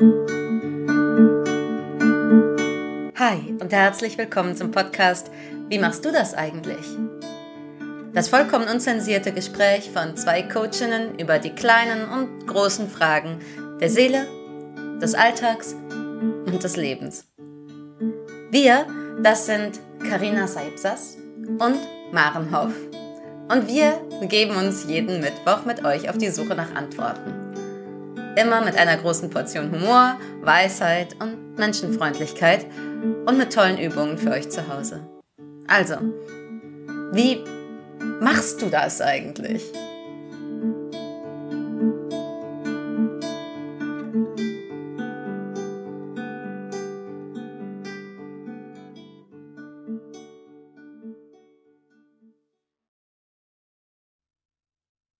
Hi und herzlich willkommen zum Podcast Wie machst du das eigentlich? Das vollkommen unzensierte Gespräch von zwei Coachinnen über die kleinen und großen Fragen der Seele, des Alltags und des Lebens. Wir, das sind Karina Seipsas und Maren Hoff. Und wir begeben uns jeden Mittwoch mit euch auf die Suche nach Antworten. Immer mit einer großen Portion Humor, Weisheit und Menschenfreundlichkeit und mit tollen Übungen für euch zu Hause. Also, wie machst du das eigentlich?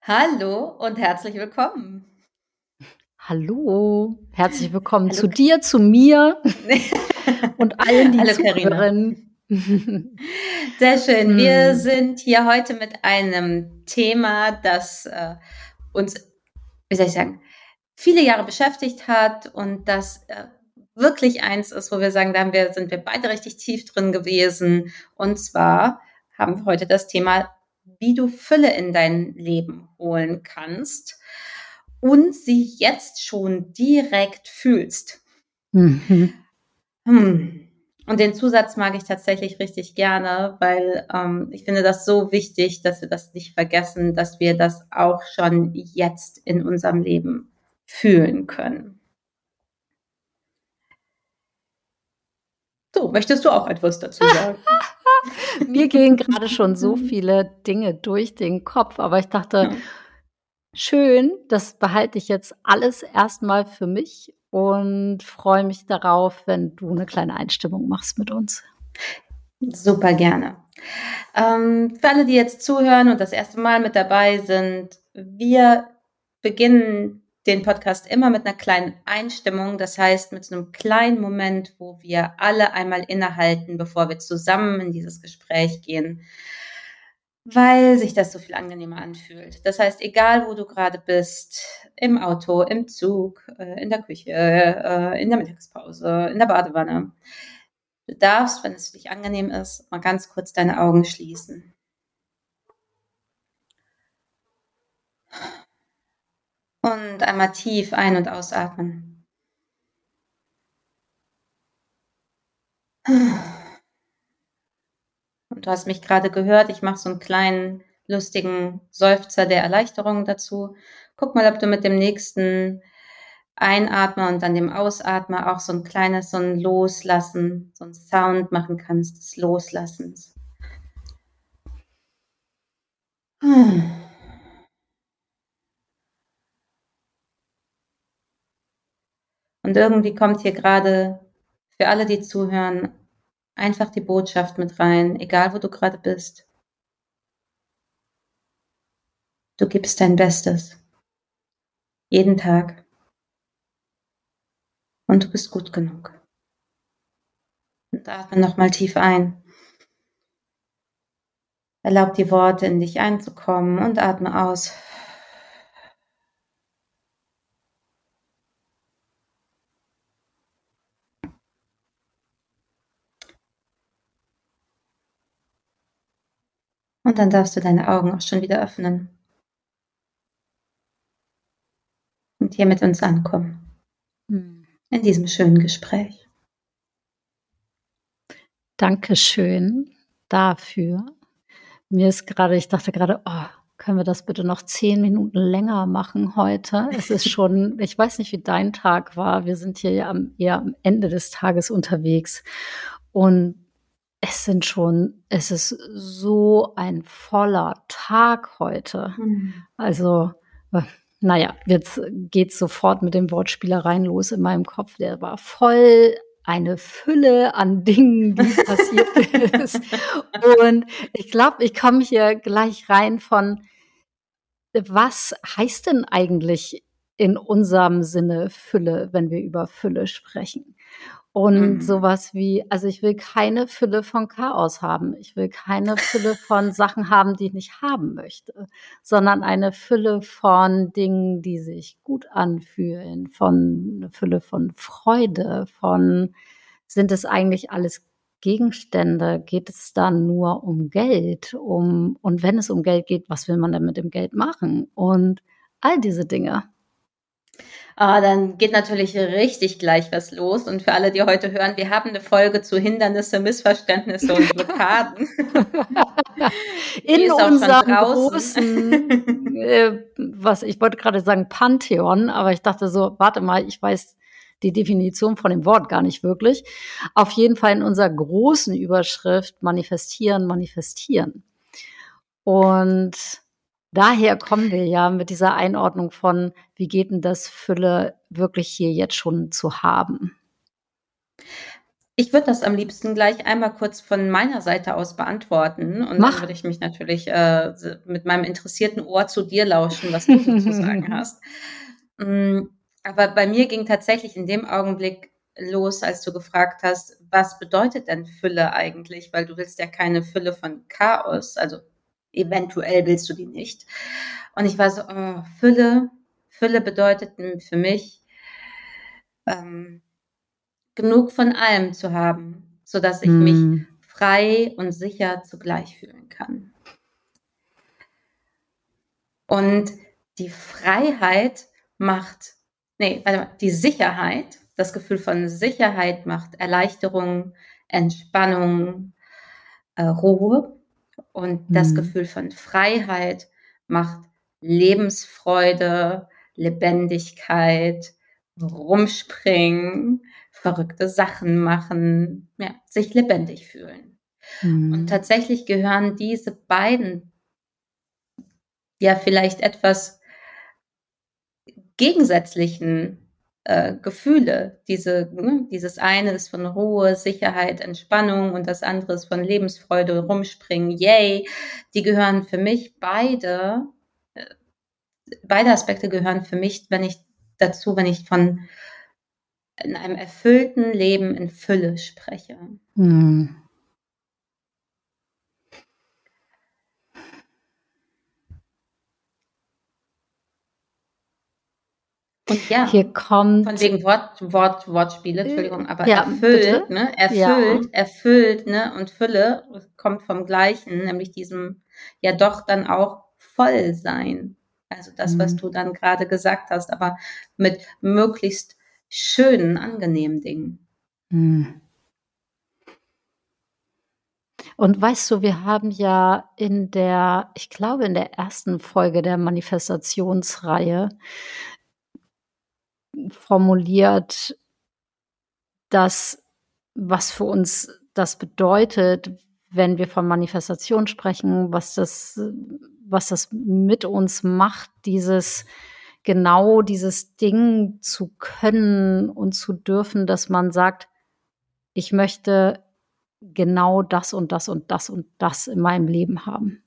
Hallo und herzlich willkommen. Hallo, herzlich willkommen Hallo. zu dir, zu mir und allen, die Hallo, zuhören. Sehr schön. Wir hm. sind hier heute mit einem Thema, das äh, uns, wie soll ich sagen, viele Jahre beschäftigt hat und das äh, wirklich eins ist, wo wir sagen, da haben wir, sind wir beide richtig tief drin gewesen. Und zwar haben wir heute das Thema wie du Fülle in dein Leben holen kannst und sie jetzt schon direkt fühlst. Mhm. Hm. Und den Zusatz mag ich tatsächlich richtig gerne, weil ähm, ich finde das so wichtig, dass wir das nicht vergessen, dass wir das auch schon jetzt in unserem Leben fühlen können. So, möchtest du auch etwas dazu sagen? Mir gehen gerade schon so viele Dinge durch den Kopf, aber ich dachte, ja. Schön, das behalte ich jetzt alles erstmal für mich und freue mich darauf, wenn du eine kleine Einstimmung machst mit uns. Super gerne. Ähm, für alle, die jetzt zuhören und das erste Mal mit dabei sind, wir beginnen den Podcast immer mit einer kleinen Einstimmung, das heißt mit einem kleinen Moment, wo wir alle einmal innehalten, bevor wir zusammen in dieses Gespräch gehen, weil sich das so viel angenehmer anfühlt. Das heißt, egal wo du gerade bist, im Auto, im Zug, äh, in der Küche, äh, in der Mittagspause, in der Badewanne, du darfst, wenn es für dich angenehm ist, mal ganz kurz deine Augen schließen. Und einmal tief ein- und ausatmen. Du hast mich gerade gehört, ich mache so einen kleinen lustigen Seufzer der Erleichterung dazu. Guck mal, ob du mit dem nächsten Einatmer und dann dem Ausatmer auch so ein kleines, so ein Loslassen, so ein Sound machen kannst des Loslassens. Hm. Und irgendwie kommt hier gerade für alle, die zuhören, einfach die Botschaft mit rein, egal wo du gerade bist. Du gibst dein Bestes. Jeden Tag. Und du bist gut genug. Und atme nochmal tief ein. Erlaub die Worte in dich einzukommen und atme aus. Und dann darfst du deine Augen auch schon wieder öffnen. Und hier mit uns ankommen. Hm. In diesem schönen Gespräch. Dankeschön dafür. Mir ist gerade, ich dachte gerade, oh, können wir das bitte noch zehn Minuten länger machen heute? Es ist schon, ich weiß nicht, wie dein Tag war. Wir sind hier ja am, eher am Ende des Tages unterwegs. Und es sind schon, es ist so ein voller Tag heute. Mhm. Also, äh, naja, jetzt geht's sofort mit den Wortspielereien los in meinem Kopf. Der war voll eine Fülle an Dingen, die passiert ist. Und ich glaube, ich komme hier gleich rein von, was heißt denn eigentlich in unserem Sinne Fülle, wenn wir über Fülle sprechen? Und mhm. sowas wie, also ich will keine Fülle von Chaos haben. Ich will keine Fülle von Sachen haben, die ich nicht haben möchte, sondern eine Fülle von Dingen, die sich gut anfühlen, von eine Fülle von Freude, von sind es eigentlich alles Gegenstände? Geht es dann nur um Geld? Um, und wenn es um Geld geht, was will man denn mit dem Geld machen? Und all diese Dinge. Ah, dann geht natürlich richtig gleich was los. Und für alle, die heute hören, wir haben eine Folge zu Hindernisse, Missverständnisse und Blockaden. In unserem großen, äh, was ich wollte gerade sagen Pantheon, aber ich dachte so, warte mal, ich weiß die Definition von dem Wort gar nicht wirklich. Auf jeden Fall in unserer großen Überschrift manifestieren, manifestieren. Und daher kommen wir ja mit dieser Einordnung von, wie geht denn das Fülle wirklich hier jetzt schon zu haben? Ich würde das am liebsten gleich einmal kurz von meiner Seite aus beantworten und Mach. dann würde ich mich natürlich äh, mit meinem interessierten Ohr zu dir lauschen, was du zu sagen hast. Mm, aber bei mir ging tatsächlich in dem Augenblick los, als du gefragt hast, was bedeutet denn Fülle eigentlich? Weil du willst ja keine Fülle von Chaos, also eventuell willst du die nicht. Und ich war so, oh, Fülle, Fülle bedeutet für mich ähm, genug von allem zu haben, so dass ich hm. mich frei und sicher zugleich fühlen kann. Und die Freiheit macht, nee, warte mal, die Sicherheit, das Gefühl von Sicherheit macht Erleichterung, Entspannung, äh, Ruhe. Und das mhm. Gefühl von Freiheit macht Lebensfreude, Lebendigkeit, rumspringen, verrückte Sachen machen, ja, sich lebendig fühlen. Mhm. Und tatsächlich gehören diese beiden ja vielleicht etwas gegensätzlichen äh, Gefühle. Diese, ne, dieses eine ist von Ruhe, Sicherheit, Entspannung und das andere ist von Lebensfreude, Rumspringen, yay. Die gehören für mich beide, äh, beide Aspekte gehören für mich, wenn ich dazu, wenn ich von in einem erfüllten Leben in Fülle spreche. Mhm. Und ja, hier kommt von wegen Wort, Wort, Wortspiele, Entschuldigung, aber ja, erfüllt, ne, erfüllt, ja. erfüllt, ne, und Fülle kommt vom Gleichen, nämlich diesem ja doch dann auch voll sein. Also das, mhm. was du dann gerade gesagt hast, aber mit möglichst schönen, angenehmen Dingen. Mhm. Und weißt du, wir haben ja in der, ich glaube, in der ersten Folge der Manifestationsreihe formuliert, dass was für uns das bedeutet, wenn wir von Manifestation sprechen, was das, was das mit uns macht, dieses genau dieses Ding zu können und zu dürfen, dass man sagt, ich möchte genau das und das und das und das in meinem Leben haben.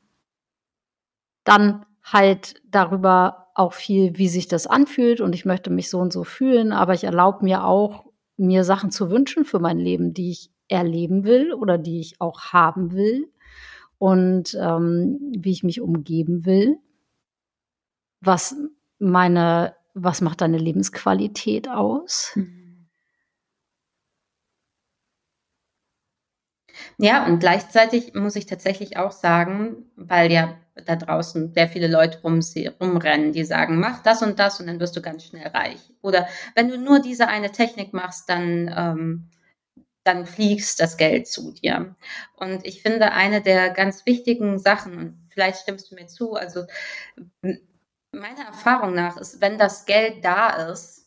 Dann halt darüber auch viel, wie sich das anfühlt und ich möchte mich so und so fühlen, aber ich erlaube mir auch, mir Sachen zu wünschen für mein Leben, die ich erleben will oder die ich auch haben will und ähm, wie ich mich umgeben will. Was meine, was macht deine Lebensqualität aus? Mhm. Ja, und gleichzeitig muss ich tatsächlich auch sagen, weil ja da draußen sehr viele Leute rum, rumrennen, die sagen, mach das und das und dann wirst du ganz schnell reich. Oder wenn du nur diese eine Technik machst, dann, ähm, dann fliegst das Geld zu dir. Und ich finde, eine der ganz wichtigen Sachen, und vielleicht stimmst du mir zu, also meiner Erfahrung nach ist, wenn das Geld da ist,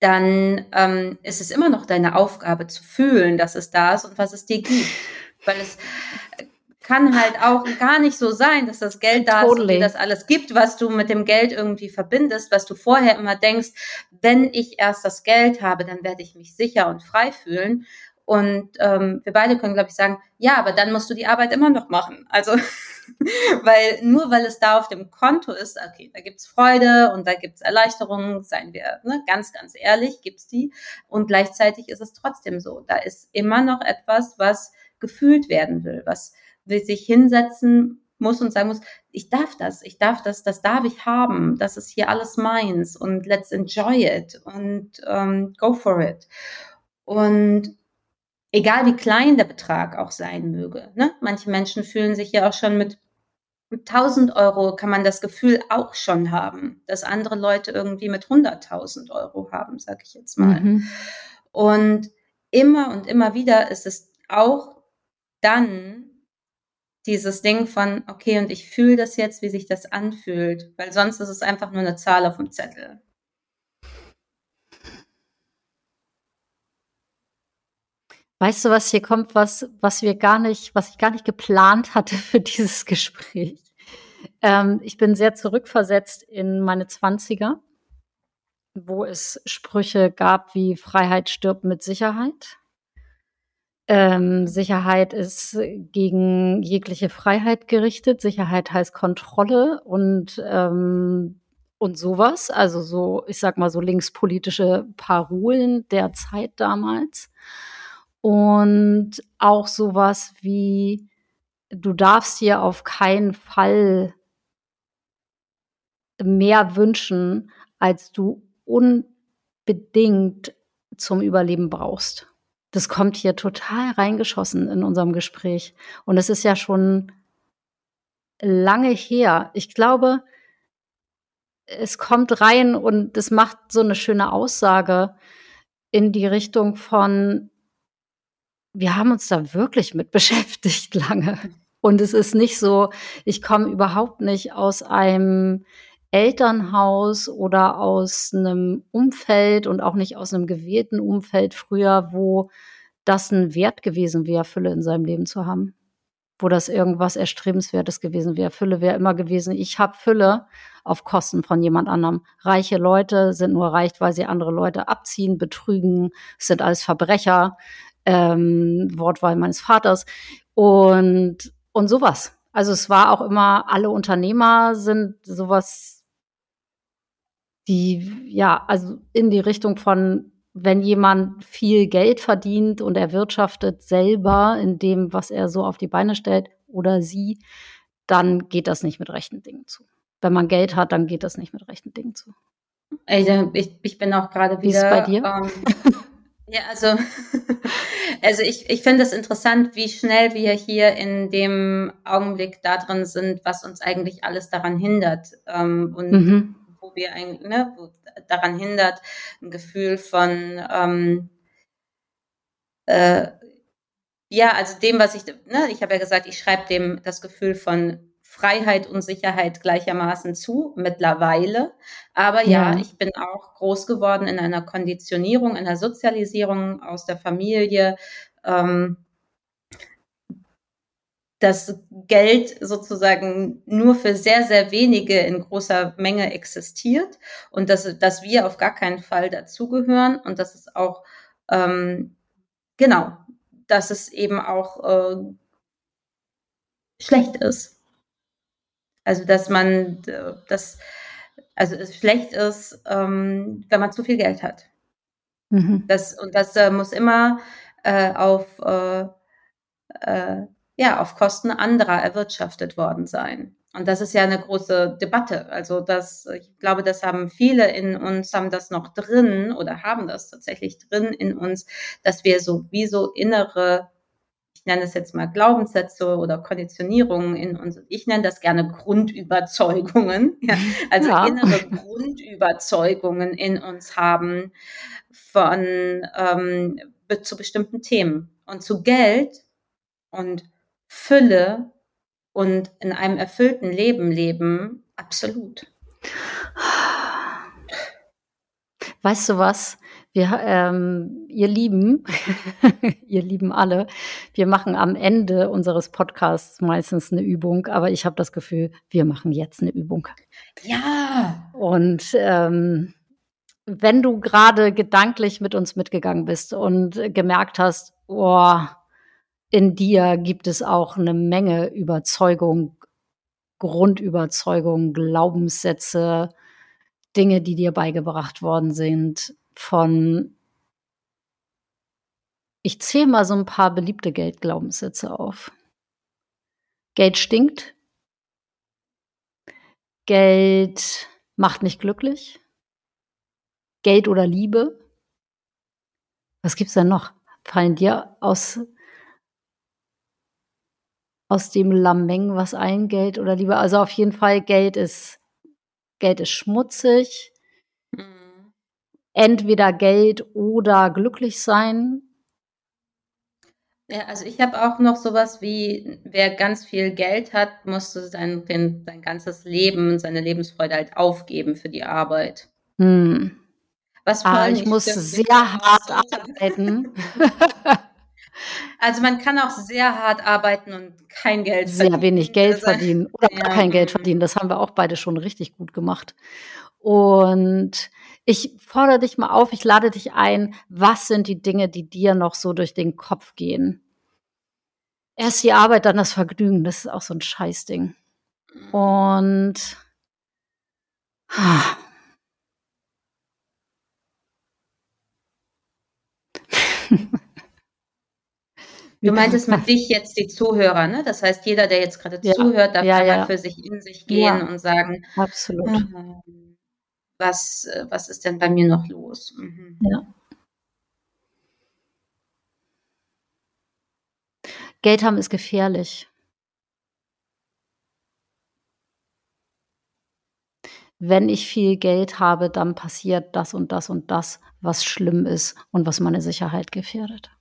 dann ähm, ist es immer noch deine Aufgabe zu fühlen, dass es da ist und was es dir gibt. Weil es kann halt auch gar nicht so sein, dass das Geld da totally. ist und dir das alles gibt, was du mit dem Geld irgendwie verbindest, was du vorher immer denkst, wenn ich erst das Geld habe, dann werde ich mich sicher und frei fühlen. Und ähm, wir beide können, glaube ich, sagen, ja, aber dann musst du die Arbeit immer noch machen. Also, weil nur weil es da auf dem Konto ist, okay, da gibt's Freude und da gibt's Erleichterungen, seien wir ne, ganz, ganz ehrlich, gibt's die. Und gleichzeitig ist es trotzdem so. Da ist immer noch etwas, was gefühlt werden will, was will sich hinsetzen muss und sagen muss, ich darf das, ich darf das, das darf ich haben, das ist hier alles meins und let's enjoy it und ähm, go for it. Und egal wie klein der Betrag auch sein möge, ne? manche Menschen fühlen sich ja auch schon mit 1000 Euro kann man das Gefühl auch schon haben, dass andere Leute irgendwie mit 100.000 Euro haben, sag ich jetzt mal. Mhm. Und immer und immer wieder ist es auch dann dieses Ding von, okay, und ich fühle das jetzt, wie sich das anfühlt, weil sonst ist es einfach nur eine Zahl auf dem Zettel. Weißt du, was hier kommt, was, was wir gar nicht, was ich gar nicht geplant hatte für dieses Gespräch? Ähm, ich bin sehr zurückversetzt in meine Zwanziger, wo es Sprüche gab wie Freiheit stirbt mit Sicherheit. Ähm, Sicherheit ist gegen jegliche Freiheit gerichtet. Sicherheit heißt Kontrolle und ähm, und sowas. Also so, ich sag mal so linkspolitische Parolen der Zeit damals. Und auch sowas wie, du darfst dir auf keinen Fall mehr wünschen, als du unbedingt zum Überleben brauchst. Das kommt hier total reingeschossen in unserem Gespräch. Und es ist ja schon lange her. Ich glaube, es kommt rein und es macht so eine schöne Aussage in die Richtung von, wir haben uns da wirklich mit beschäftigt lange. Und es ist nicht so, ich komme überhaupt nicht aus einem Elternhaus oder aus einem Umfeld und auch nicht aus einem gewählten Umfeld früher, wo das ein Wert gewesen wäre, Fülle in seinem Leben zu haben. Wo das irgendwas Erstrebenswertes gewesen wäre. Fülle wäre immer gewesen, ich habe Fülle auf Kosten von jemand anderem. Reiche Leute sind nur reich, weil sie andere Leute abziehen, betrügen, sind alles Verbrecher, ähm, Wortwahl meines Vaters und, und sowas. Also es war auch immer, alle Unternehmer sind sowas die, ja, also in die Richtung von, wenn jemand viel Geld verdient und erwirtschaftet selber in dem, was er so auf die Beine stellt oder sie, dann geht das nicht mit rechten Dingen zu. Wenn man Geld hat, dann geht das nicht mit rechten Dingen zu. Also ich, ich bin auch gerade wieder. Wie ist es bei dir? Ähm, ja, also, also ich, ich finde es interessant, wie schnell wir hier in dem Augenblick da drin sind, was uns eigentlich alles daran hindert. Ähm, und mhm wo wir eigentlich, ne, wo daran hindert, ein Gefühl von, ähm, äh, ja, also dem, was ich, ne, ich habe ja gesagt, ich schreibe dem das Gefühl von Freiheit und Sicherheit gleichermaßen zu, mittlerweile. Aber ja, ja, ich bin auch groß geworden in einer Konditionierung, in einer Sozialisierung aus der Familie. Ähm, dass Geld sozusagen nur für sehr, sehr wenige in großer Menge existiert und dass, dass wir auf gar keinen Fall dazugehören und dass es auch, ähm, genau, dass es eben auch äh, schlecht ist. Also, dass man, dass, also es schlecht ist, ähm, wenn man zu viel Geld hat. Mhm. Das, und das äh, muss immer äh, auf äh, äh, ja, auf Kosten anderer erwirtschaftet worden sein. Und das ist ja eine große Debatte. Also das, ich glaube, das haben viele in uns, haben das noch drin oder haben das tatsächlich drin in uns, dass wir so wie so innere, ich nenne es jetzt mal Glaubenssätze oder Konditionierungen in uns, ich nenne das gerne Grundüberzeugungen, ja, also ja. innere Grundüberzeugungen in uns haben von ähm, zu bestimmten Themen. Und zu Geld und Fülle und in einem erfüllten Leben leben, absolut. Weißt du was? Wir, ähm, ihr Lieben, ihr Lieben alle, wir machen am Ende unseres Podcasts meistens eine Übung, aber ich habe das Gefühl, wir machen jetzt eine Übung. Ja. Und ähm, wenn du gerade gedanklich mit uns mitgegangen bist und gemerkt hast, oh, in dir gibt es auch eine Menge Überzeugung, Grundüberzeugung, Glaubenssätze, Dinge, die dir beigebracht worden sind von ich zähle mal so ein paar beliebte Geldglaubenssätze auf. Geld stinkt. Geld macht nicht glücklich. Geld oder Liebe. Was gibt's denn noch? Fallen dir aus aus dem Lameng was ein, Geld oder Liebe? Also auf jeden Fall Geld ist Geld ist schmutzig. Entweder Geld oder glücklich sein. Ja, also ich habe auch noch sowas wie, wer ganz viel Geld hat, musste sein, sein ganzes Leben, seine Lebensfreude halt aufgeben für die Arbeit. Hm. Was ah, ich muss sehr hart arbeiten. Also man kann auch sehr hart arbeiten und kein Geld verdienen. Sehr wenig Geld verdienen oder ja. kein Geld verdienen. Das haben wir auch beide schon richtig gut gemacht. Und ich fordere dich mal auf, ich lade dich ein, was sind die Dinge, die dir noch so durch den Kopf gehen? Erst die Arbeit, dann das Vergnügen, das ist auch so ein Scheißding. Und. Du meintest mit dich jetzt die Zuhörer, ne? Das heißt, jeder, der jetzt gerade ja, zuhört, darf ja, ja. für sich in sich gehen und sagen, absolut. Ähm, was, äh, was ist denn bei mir noch los? Mhm. Ja. Geld haben ist gefährlich. Wenn ich viel Geld habe, dann passiert das und das und das, was schlimm ist und was meine Sicherheit gefährdet.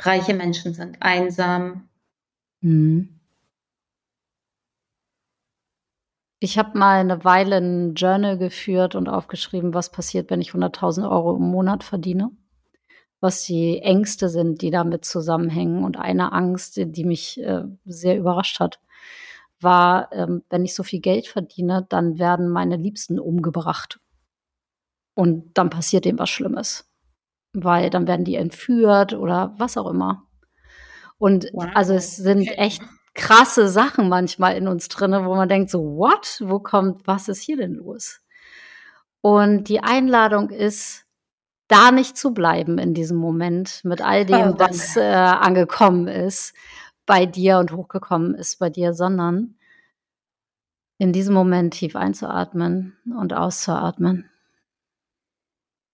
Reiche Menschen sind einsam. Mhm. Ich habe mal eine Weile ein Journal geführt und aufgeschrieben, was passiert, wenn ich 100.000 Euro im Monat verdiene. Was die Ängste sind, die damit zusammenhängen. Und eine Angst, die mich äh, sehr überrascht hat, war, ähm, wenn ich so viel Geld verdiene, dann werden meine Liebsten umgebracht. Und dann passiert dem was Schlimmes weil dann werden die entführt oder was auch immer. Und wow. also es sind echt krasse Sachen manchmal in uns drinne, wo man denkt so, what? Wo kommt, was ist hier denn los? Und die Einladung ist, da nicht zu bleiben in diesem Moment mit all dem, oh, was äh, angekommen ist bei dir und hochgekommen ist bei dir, sondern in diesem Moment tief einzuatmen und auszuatmen.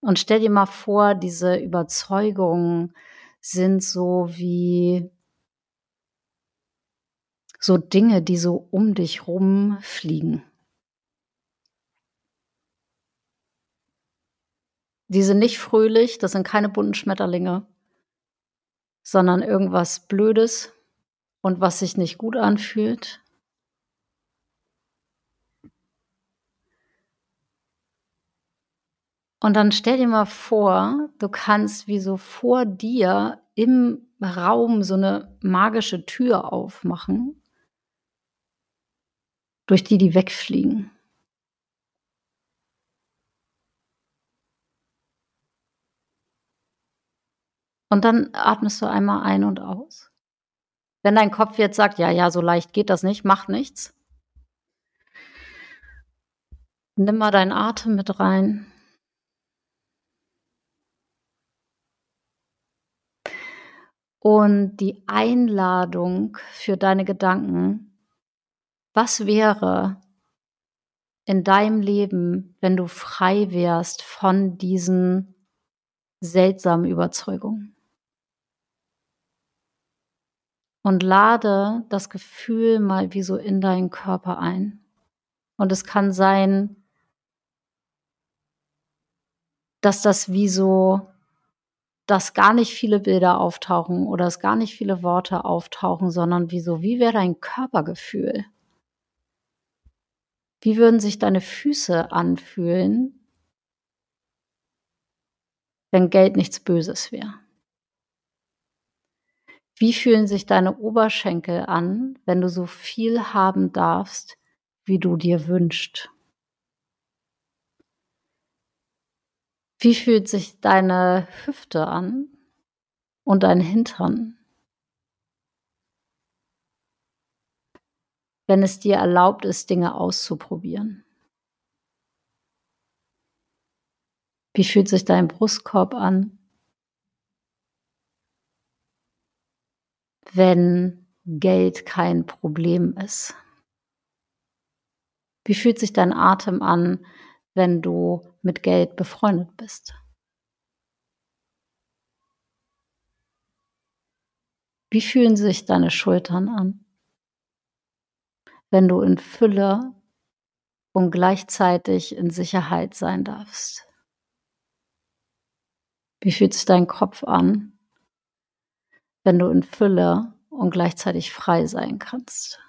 Und stell dir mal vor, diese Überzeugungen sind so wie so Dinge, die so um dich rumfliegen. Die sind nicht fröhlich, das sind keine bunten Schmetterlinge, sondern irgendwas Blödes und was sich nicht gut anfühlt. Und dann stell dir mal vor, du kannst wie so vor dir im Raum so eine magische Tür aufmachen, durch die die wegfliegen. Und dann atmest du einmal ein und aus. Wenn dein Kopf jetzt sagt, ja, ja, so leicht geht das nicht, mach nichts. Nimm mal deinen Atem mit rein. Und die Einladung für deine Gedanken. Was wäre in deinem Leben, wenn du frei wärst von diesen seltsamen Überzeugungen? Und lade das Gefühl mal wie so in deinen Körper ein. Und es kann sein, dass das wie so dass gar nicht viele Bilder auftauchen oder dass gar nicht viele Worte auftauchen, sondern wie so, wie wäre dein Körpergefühl? Wie würden sich deine Füße anfühlen, wenn Geld nichts Böses wäre? Wie fühlen sich deine Oberschenkel an, wenn du so viel haben darfst, wie du dir wünschst? Wie fühlt sich deine Hüfte an und dein Hintern? Wenn es dir erlaubt ist, Dinge auszuprobieren. Wie fühlt sich dein Brustkorb an? Wenn Geld kein Problem ist. Wie fühlt sich dein Atem an, wenn du mit Geld befreundet bist? Wie fühlen sich deine Schultern an, wenn du in Fülle und gleichzeitig in Sicherheit sein darfst? Wie fühlt sich dein Kopf an, wenn du in Fülle und gleichzeitig frei sein kannst?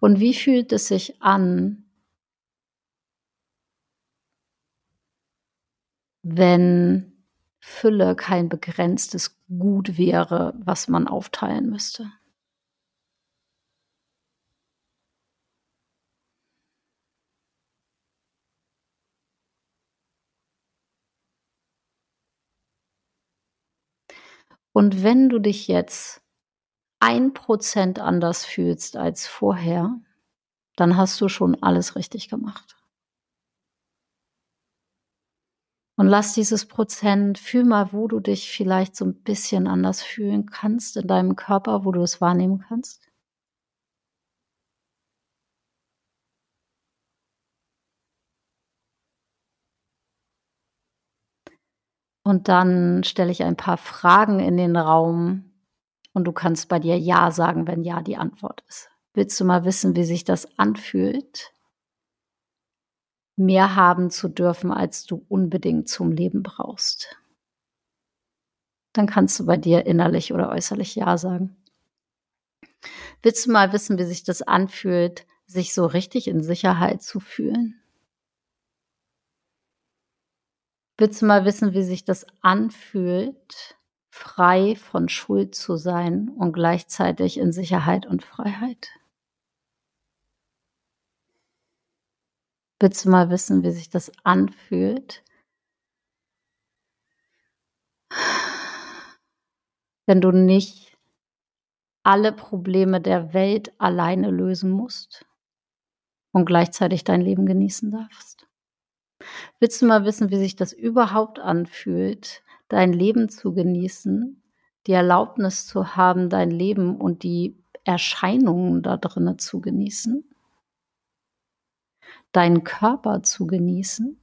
Und wie fühlt es sich an, wenn Fülle kein begrenztes Gut wäre, was man aufteilen müsste? Und wenn du dich jetzt ein Prozent anders fühlst als vorher, dann hast du schon alles richtig gemacht. Und lass dieses Prozent, fühl mal, wo du dich vielleicht so ein bisschen anders fühlen kannst in deinem Körper, wo du es wahrnehmen kannst. Und dann stelle ich ein paar Fragen in den Raum und du kannst bei dir Ja sagen, wenn Ja die Antwort ist. Willst du mal wissen, wie sich das anfühlt, mehr haben zu dürfen, als du unbedingt zum Leben brauchst? Dann kannst du bei dir innerlich oder äußerlich Ja sagen. Willst du mal wissen, wie sich das anfühlt, sich so richtig in Sicherheit zu fühlen? Willst du mal wissen, wie sich das anfühlt, frei von Schuld zu sein und gleichzeitig in Sicherheit und Freiheit? Willst du mal wissen, wie sich das anfühlt, wenn du nicht alle Probleme der Welt alleine lösen musst und gleichzeitig dein Leben genießen darfst? Willst du mal wissen, wie sich das überhaupt anfühlt, dein Leben zu genießen, die Erlaubnis zu haben, dein Leben und die Erscheinungen da drinnen zu genießen, deinen Körper zu genießen,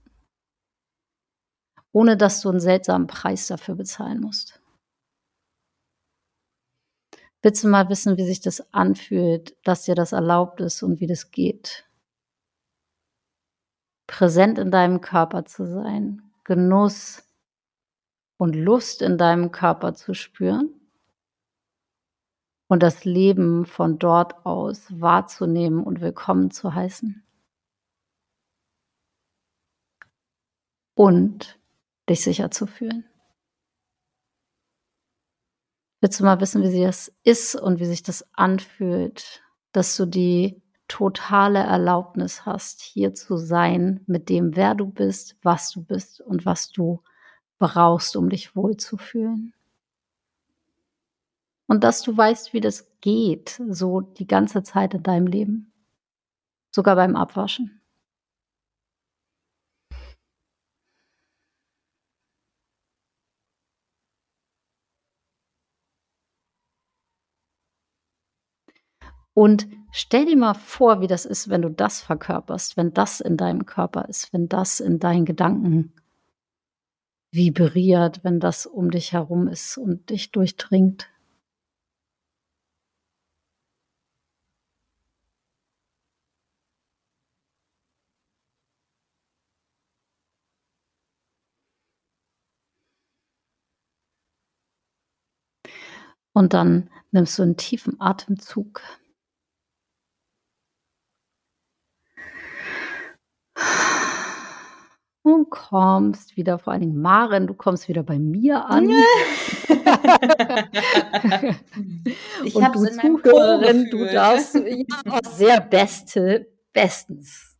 ohne dass du einen seltsamen Preis dafür bezahlen musst. Willst du mal wissen, wie sich das anfühlt, dass dir das erlaubt ist und wie das geht? präsent in deinem Körper zu sein, Genuss und Lust in deinem Körper zu spüren und das Leben von dort aus wahrzunehmen und willkommen zu heißen. Und dich sicher zu fühlen. Willst du mal wissen, wie sie das ist und wie sich das anfühlt, dass du die totale Erlaubnis hast, hier zu sein mit dem, wer du bist, was du bist und was du brauchst, um dich wohlzufühlen. Und dass du weißt, wie das geht, so die ganze Zeit in deinem Leben, sogar beim Abwaschen. Und stell dir mal vor, wie das ist, wenn du das verkörperst, wenn das in deinem Körper ist, wenn das in deinen Gedanken vibriert, wenn das um dich herum ist und dich durchdringt. Und dann nimmst du einen tiefen Atemzug. Und kommst wieder, vor allen Dingen Maren, du kommst wieder bei mir an. Ich und du Zuhörerin, du darfst ja, sehr beste, bestens.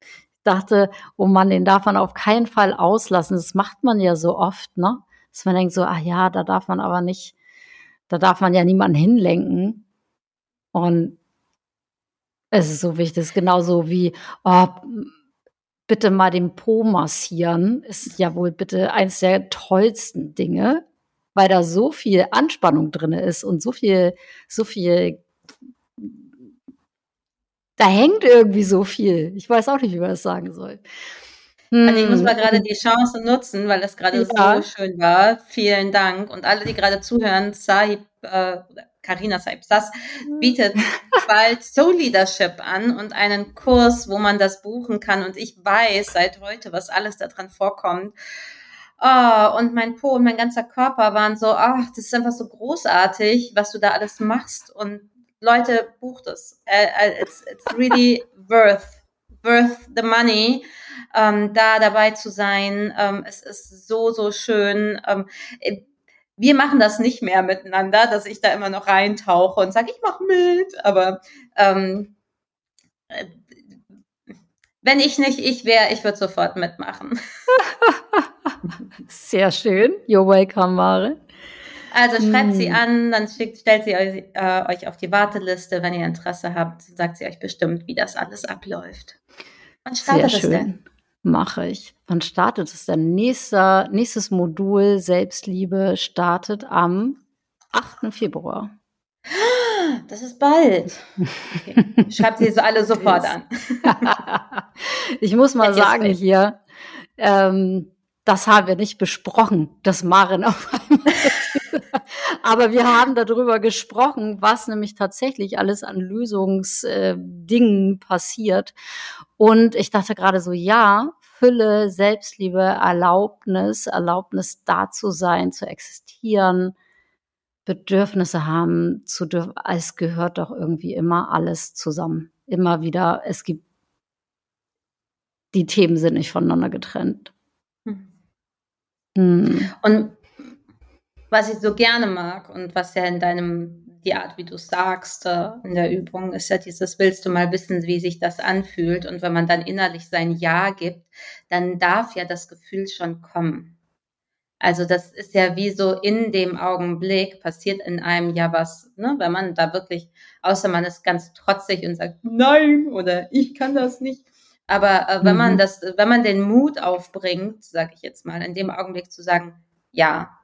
Ich dachte, oh Mann, den darf man auf keinen Fall auslassen. Das macht man ja so oft, ne? Dass man denkt so, ah ja, da darf man aber nicht, da darf man ja niemanden hinlenken. Und es ist so wichtig, es ist genauso wie, oh, bitte mal den Po massieren, ist ja wohl bitte eins der tollsten Dinge, weil da so viel Anspannung drin ist und so viel, so viel, da hängt irgendwie so viel. Ich weiß auch nicht, wie man das sagen soll. Und ich muss Hm, mal gerade und die Chance nutzen, weil das gerade ja, so schön war. Vielen Dank. Und alle, die gerade zuhören, Sahib, äh, Carina Saib Sass bietet bald Soul Leadership an und einen Kurs, wo man das buchen kann. Und ich weiß seit heute, was alles da dran vorkommt. Oh, und mein Po und mein ganzer Körper waren so, ach, das ist einfach so großartig, was du da alles machst. Und Leute, bucht es. Äh, äh, It's, it's really worth, worth the money, ähm, da dabei zu sein. Ähm, es ist so, so schön. Ähm, äh, wir machen das nicht mehr miteinander, dass ich da immer noch reintauche und sage, ich mache mit. Aber ähm, äh, wenn ich nicht ich wäre, ich würde sofort mitmachen. sehr schön. You're welcome, Mare. Also schreibt sie Hm. an, dann schickt, stellt sie euch, äh, euch auf die Warteliste, wenn ihr Interesse habt, sagt sie euch bestimmt, wie das alles abläuft. Wann Sehr startet es denn? Mache ich. Wann startet es denn? Nächster, nächstes Modul Selbstliebe startet am 8. Februar. Das ist bald. Okay. Schreibt sie so alle sofort an. ich muss mal your sagen hier, ähm, das haben wir nicht besprochen, dass Maren auf einmal. Aber wir haben darüber gesprochen, was nämlich tatsächlich alles an Lösungsdingen passiert. Und ich dachte gerade so, ja, Fülle, Selbstliebe, Erlaubnis, Erlaubnis da zu sein, zu existieren, Bedürfnisse haben zu dürfen. Es gehört doch irgendwie immer alles zusammen. Immer wieder, es gibt, die Themen sind nicht voneinander getrennt. Hm. Hm. Und was ich so gerne mag und was ja in deinem, die Art, wie du sagst, äh, in der Übung, ist ja dieses, willst du mal wissen, wie sich das anfühlt? Und wenn man dann innerlich sein Ja gibt, dann darf ja das Gefühl schon kommen. Also das ist ja wie so in dem Augenblick passiert in einem ja was, ne? wenn man da wirklich, außer man ist ganz trotzig und sagt, nein oder ich kann das nicht. Aber äh, wenn man Mhm. das, wenn man den Mut aufbringt, sage ich jetzt mal, in dem Augenblick zu sagen, ja,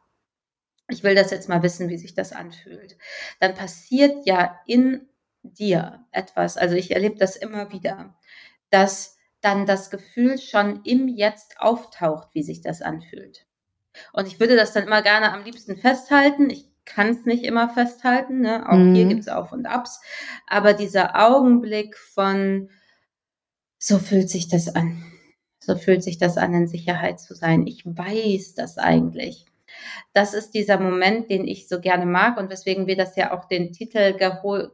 ich will das jetzt mal wissen, wie sich das anfühlt, dann passiert ja in dir etwas. Also ich erlebe das immer wieder, dass dann das Gefühl schon im Jetzt auftaucht, wie sich das anfühlt. Und ich würde das dann immer gerne am liebsten festhalten. Ich kann es nicht immer festhalten. Ne? Auch hier Mhm. gibt es Auf und Abs. Aber dieser Augenblick von, so fühlt sich das an. So fühlt sich das an, in Sicherheit zu sein. Ich weiß das eigentlich. Das ist dieser Moment, den ich so gerne mag und weswegen wir das ja auch den Titel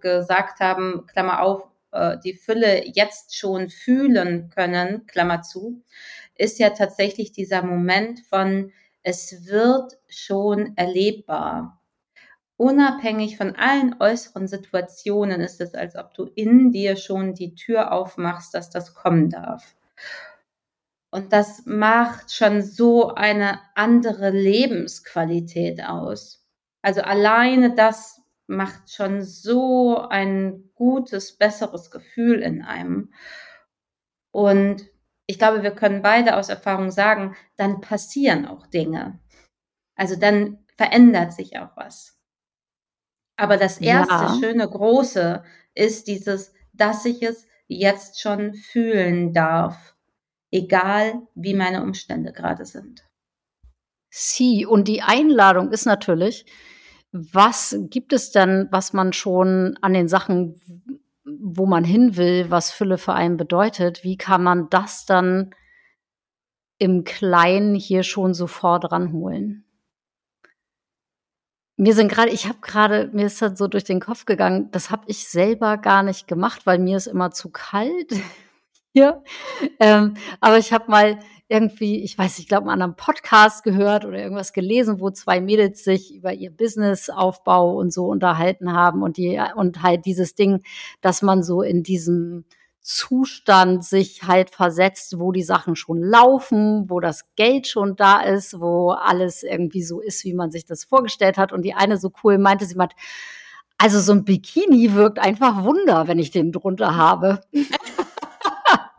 gesagt haben, Klammer auf, äh, die Fülle jetzt schon fühlen können, Klammer zu, ist ja tatsächlich dieser Moment von, es wird schon erlebbar. Unabhängig von allen äußeren Situationen ist es, als ob du in dir schon die Tür aufmachst, dass das kommen darf. Und das macht schon so eine andere Lebensqualität aus. Also alleine das macht schon so ein gutes, besseres Gefühl in einem. Und ich glaube, wir können beide aus Erfahrung sagen, dann passieren auch Dinge. Also dann verändert sich auch was. Aber das erste Ja. schöne Große ist dieses, dass ich es jetzt schon fühlen darf, egal wie meine Umstände gerade sind. Sie. Und die Einladung ist natürlich, was gibt es denn, was man schon an den Sachen, wo man hin will, was Fülle für einen bedeutet, wie kann man das dann im Kleinen hier schon sofort ranholen? Mir sind gerade, ich habe gerade, mir ist das so durch den Kopf gegangen, das habe ich selber gar nicht gemacht, weil mir ist immer zu kalt. Ja, ähm, aber ich habe mal irgendwie, ich weiß ich glaube, einen anderen Podcast gehört oder irgendwas gelesen, wo zwei Mädels sich über ihr Businessaufbau und so unterhalten haben und die und halt dieses Ding, dass man so in diesem Zustand sich halt versetzt, wo die Sachen schon laufen, wo das Geld schon da ist, wo alles irgendwie so ist, wie man sich das vorgestellt hat. Und die eine so cool meinte, sie meint, also so ein Bikini wirkt einfach Wunder, wenn ich den drunter habe.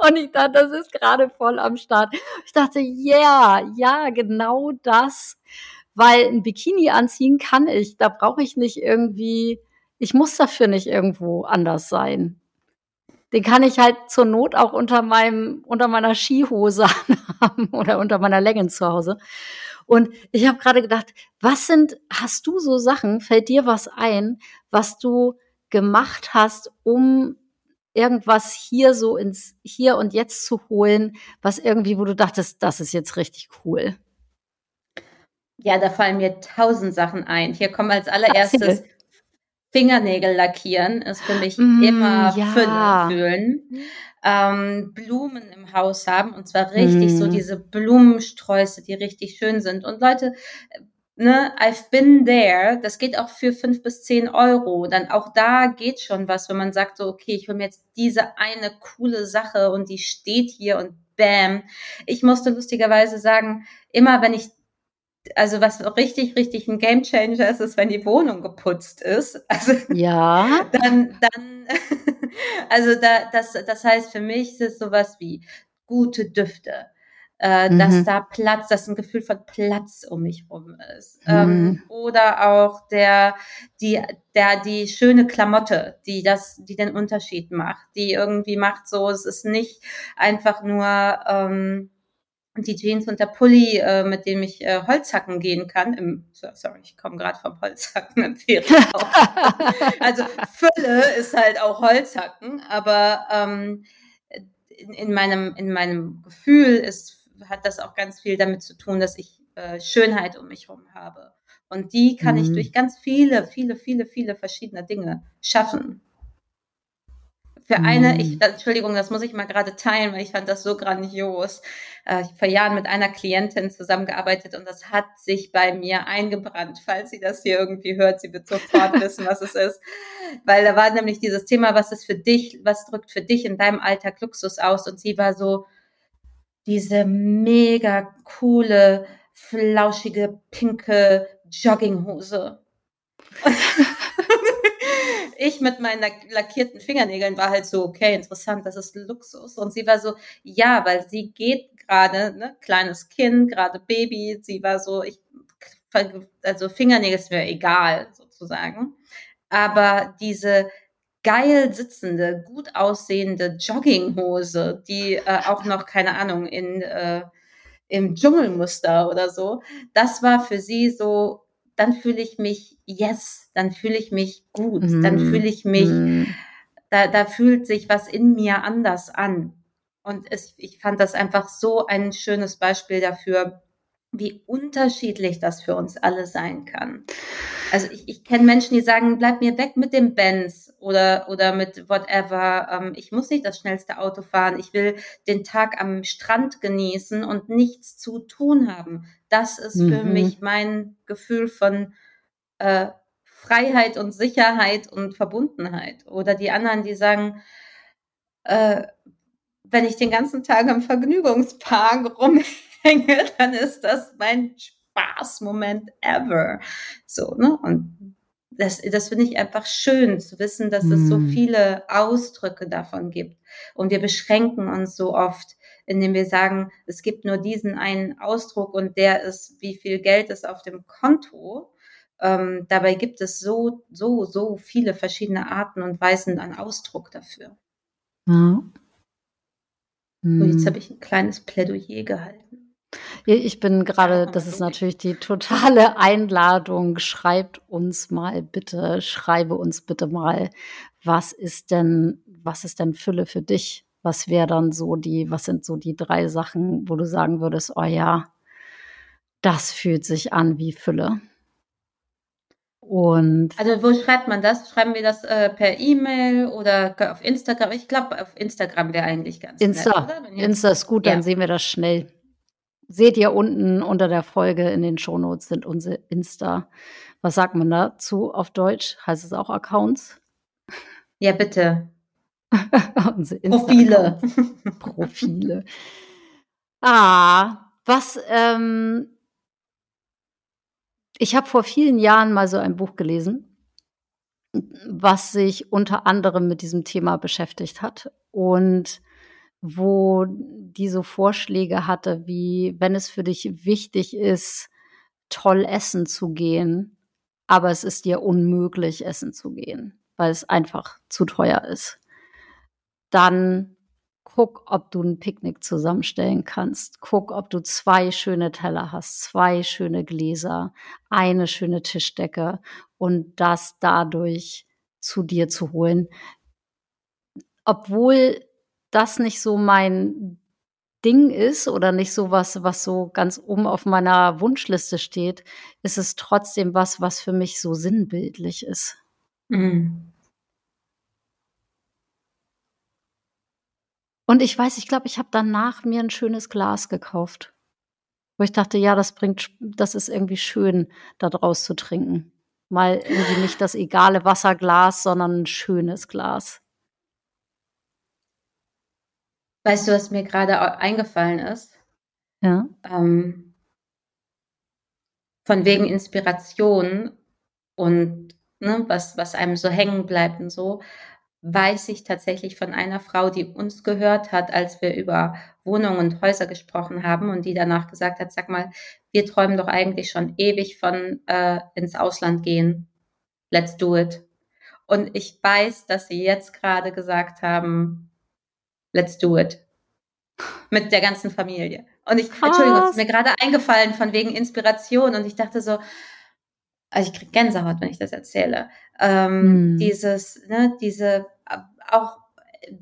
Und ich dachte, das ist gerade voll am Start. Ich dachte, yeah, ja, genau das. Weil ein Bikini anziehen kann ich. Da brauche ich nicht irgendwie, ich muss dafür nicht irgendwo anders sein. Den kann ich halt zur Not auch unter meinem, unter meiner Skihose haben oder unter meiner Leggings zu Hause. Und ich habe gerade gedacht, was sind, hast du so Sachen, fällt dir was ein, was du gemacht hast, um irgendwas hier so ins Hier und Jetzt zu holen, was irgendwie, wo du dachtest, das ist jetzt richtig cool? Ja, da fallen mir tausend Sachen ein. Hier kommen als allererstes. Fingernägel lackieren, ist für mich mm, immer ja. Fülle fühlen. Ähm, Blumen im Haus haben und zwar richtig mm. so diese Blumensträuße, die richtig schön sind. Und Leute, ne, I've been there, das geht auch für fünf bis zehn Euro. Dann auch da geht schon was, wenn man sagt so, okay, ich will mir jetzt diese eine coole Sache und die steht hier und bam. Ich musste lustigerweise sagen, immer wenn ich also was richtig, richtig ein Gamechanger ist, ist, wenn die Wohnung geputzt ist. Also ja. Dann, dann, also da, das, das heißt für mich ist es sowas wie gute Düfte, äh, mhm. dass da Platz, dass ein Gefühl von Platz um mich rum ist. Mhm. Ähm, oder auch der, die, der, die schöne Klamotte, die das, die den Unterschied macht, die irgendwie macht so, es ist nicht einfach nur, ähm, die Jeans und der Pulli, äh, mit dem ich äh, Holzhacken gehen kann. Im, sorry, ich komme gerade vom Holzhacken im Ferienhaus. also Fülle ist halt auch Holzhacken, aber ähm, in, in, meinem, in meinem Gefühl ist hat das auch ganz viel damit zu tun, dass ich äh, Schönheit um mich herum habe. Und die kann mhm. ich durch ganz viele, viele, viele, viele verschiedene Dinge schaffen. Für eine, ich, mhm. Entschuldigung, das muss ich mal gerade teilen, weil ich fand das so grandios. Äh, ich habe vor Jahren mit einer Klientin zusammengearbeitet und das hat sich bei mir eingebrannt. Falls sie das hier irgendwie hört, sie wird sofort wissen, was es ist. Weil da war nämlich dieses Thema, was ist für dich, was drückt für dich in deinem Alltag Luxus aus? Und sie war so, diese mega coole, flauschige, pinke Jogginghose. ich mit meinen lackierten Fingernägeln war halt so, okay, interessant, das ist Luxus. Und sie war so, ja, weil sie geht gerade, ne, kleines Kind, gerade Baby, sie war so, ich, also Fingernägel ist mir egal, sozusagen. Aber diese geil sitzende, gut aussehende Jogginghose, die äh, auch noch, keine Ahnung, in, äh, im Dschungelmuster oder so, das war für sie so, dann fühle ich mich yes, dann fühle ich mich gut, mm. dann fühle ich mich, mm. da, da fühlt sich was in mir anders an. Und es, ich fand das einfach so ein schönes Beispiel dafür, wie unterschiedlich das für uns alle sein kann. Also ich, ich kenne Menschen, die sagen, bleib mir weg mit dem Benz oder, oder mit whatever. Ähm, ich muss nicht das schnellste Auto fahren. Ich will den Tag am Strand genießen und nichts zu tun haben. Das ist mhm. für mich mein Gefühl von äh, Freiheit und Sicherheit und Verbundenheit. Oder die anderen, die sagen, äh, wenn ich den ganzen Tag im Vergnügungspark rum hänge, dann ist das mein Spaßmoment ever. So, ne? Und das, das finde ich einfach schön zu wissen, dass es so hm. viele Ausdrücke davon gibt. Und wir beschränken uns so oft, indem wir sagen, es gibt nur diesen einen Ausdruck und der ist, wie viel Geld ist auf dem Konto. Ähm, dabei gibt es so, so, so viele verschiedene Arten und Weisen an Ausdruck dafür. Ja. Hm. So, jetzt hm. habe ich ein kleines Plädoyer gehalten. Ich bin gerade, das ist natürlich die totale Einladung. Schreibt uns mal bitte, schreibe uns bitte mal, was ist denn, was ist denn Fülle für dich? Was wäre dann so die, was sind so die drei Sachen, wo du sagen würdest, oh ja, das fühlt sich an wie Fülle? Und also wo schreibt man das? Schreiben wir das äh, per E-Mail oder auf Instagram? Ich glaube, auf Instagram wäre eigentlich ganz Insta. nett? Insta ist gut, dann sehen wir das schnell. Seht ihr unten unter der Folge in den Shownotes sind unsere Insta. Was sagt man dazu auf Deutsch? Heißt es auch Accounts? Ja, bitte. Profile. Profile. Ah, was, ähm, ich habe vor vielen Jahren mal so ein Buch gelesen, was sich unter anderem mit diesem Thema beschäftigt hat und wo die so Vorschläge hatte, wie wenn es für dich wichtig ist, toll essen zu gehen, aber es ist dir unmöglich, essen zu gehen, weil es einfach zu teuer ist dann guck, ob du ein Picknick zusammenstellen kannst. Guck, ob du zwei schöne Teller hast, zwei schöne Gläser, eine schöne Tischdecke und das dadurch zu dir zu holen. Obwohl das nicht so mein Ding ist oder nicht so was, was so ganz oben auf meiner Wunschliste steht, ist es trotzdem was, was für mich so sinnbildlich ist. Mhm. Und ich weiß, ich glaube, ich habe danach mir ein schönes Glas gekauft. Wo ich dachte, ja, das bringt, das ist irgendwie schön, da draus zu trinken. Mal irgendwie nicht das egale Wasserglas, sondern ein schönes Glas. Weißt du, was mir gerade eingefallen ist? Ja. Ähm, von wegen Inspiration und ne, was, was einem so hängen bleibt und so weiß ich tatsächlich von einer Frau, die uns gehört hat, als wir über Wohnungen und Häuser gesprochen haben und die danach gesagt hat, sag mal, wir träumen doch eigentlich schon ewig von äh, ins Ausland gehen. Let's do it. Und ich weiß, dass sie jetzt gerade gesagt haben, let's do it. Mit der ganzen Familie. Und ich, Krass. Entschuldigung, es ist mir gerade eingefallen von wegen Inspiration und ich dachte so, also ich kriege Gänsehaut, wenn ich das erzähle. Ähm, mm. Dieses, ne, diese, auch,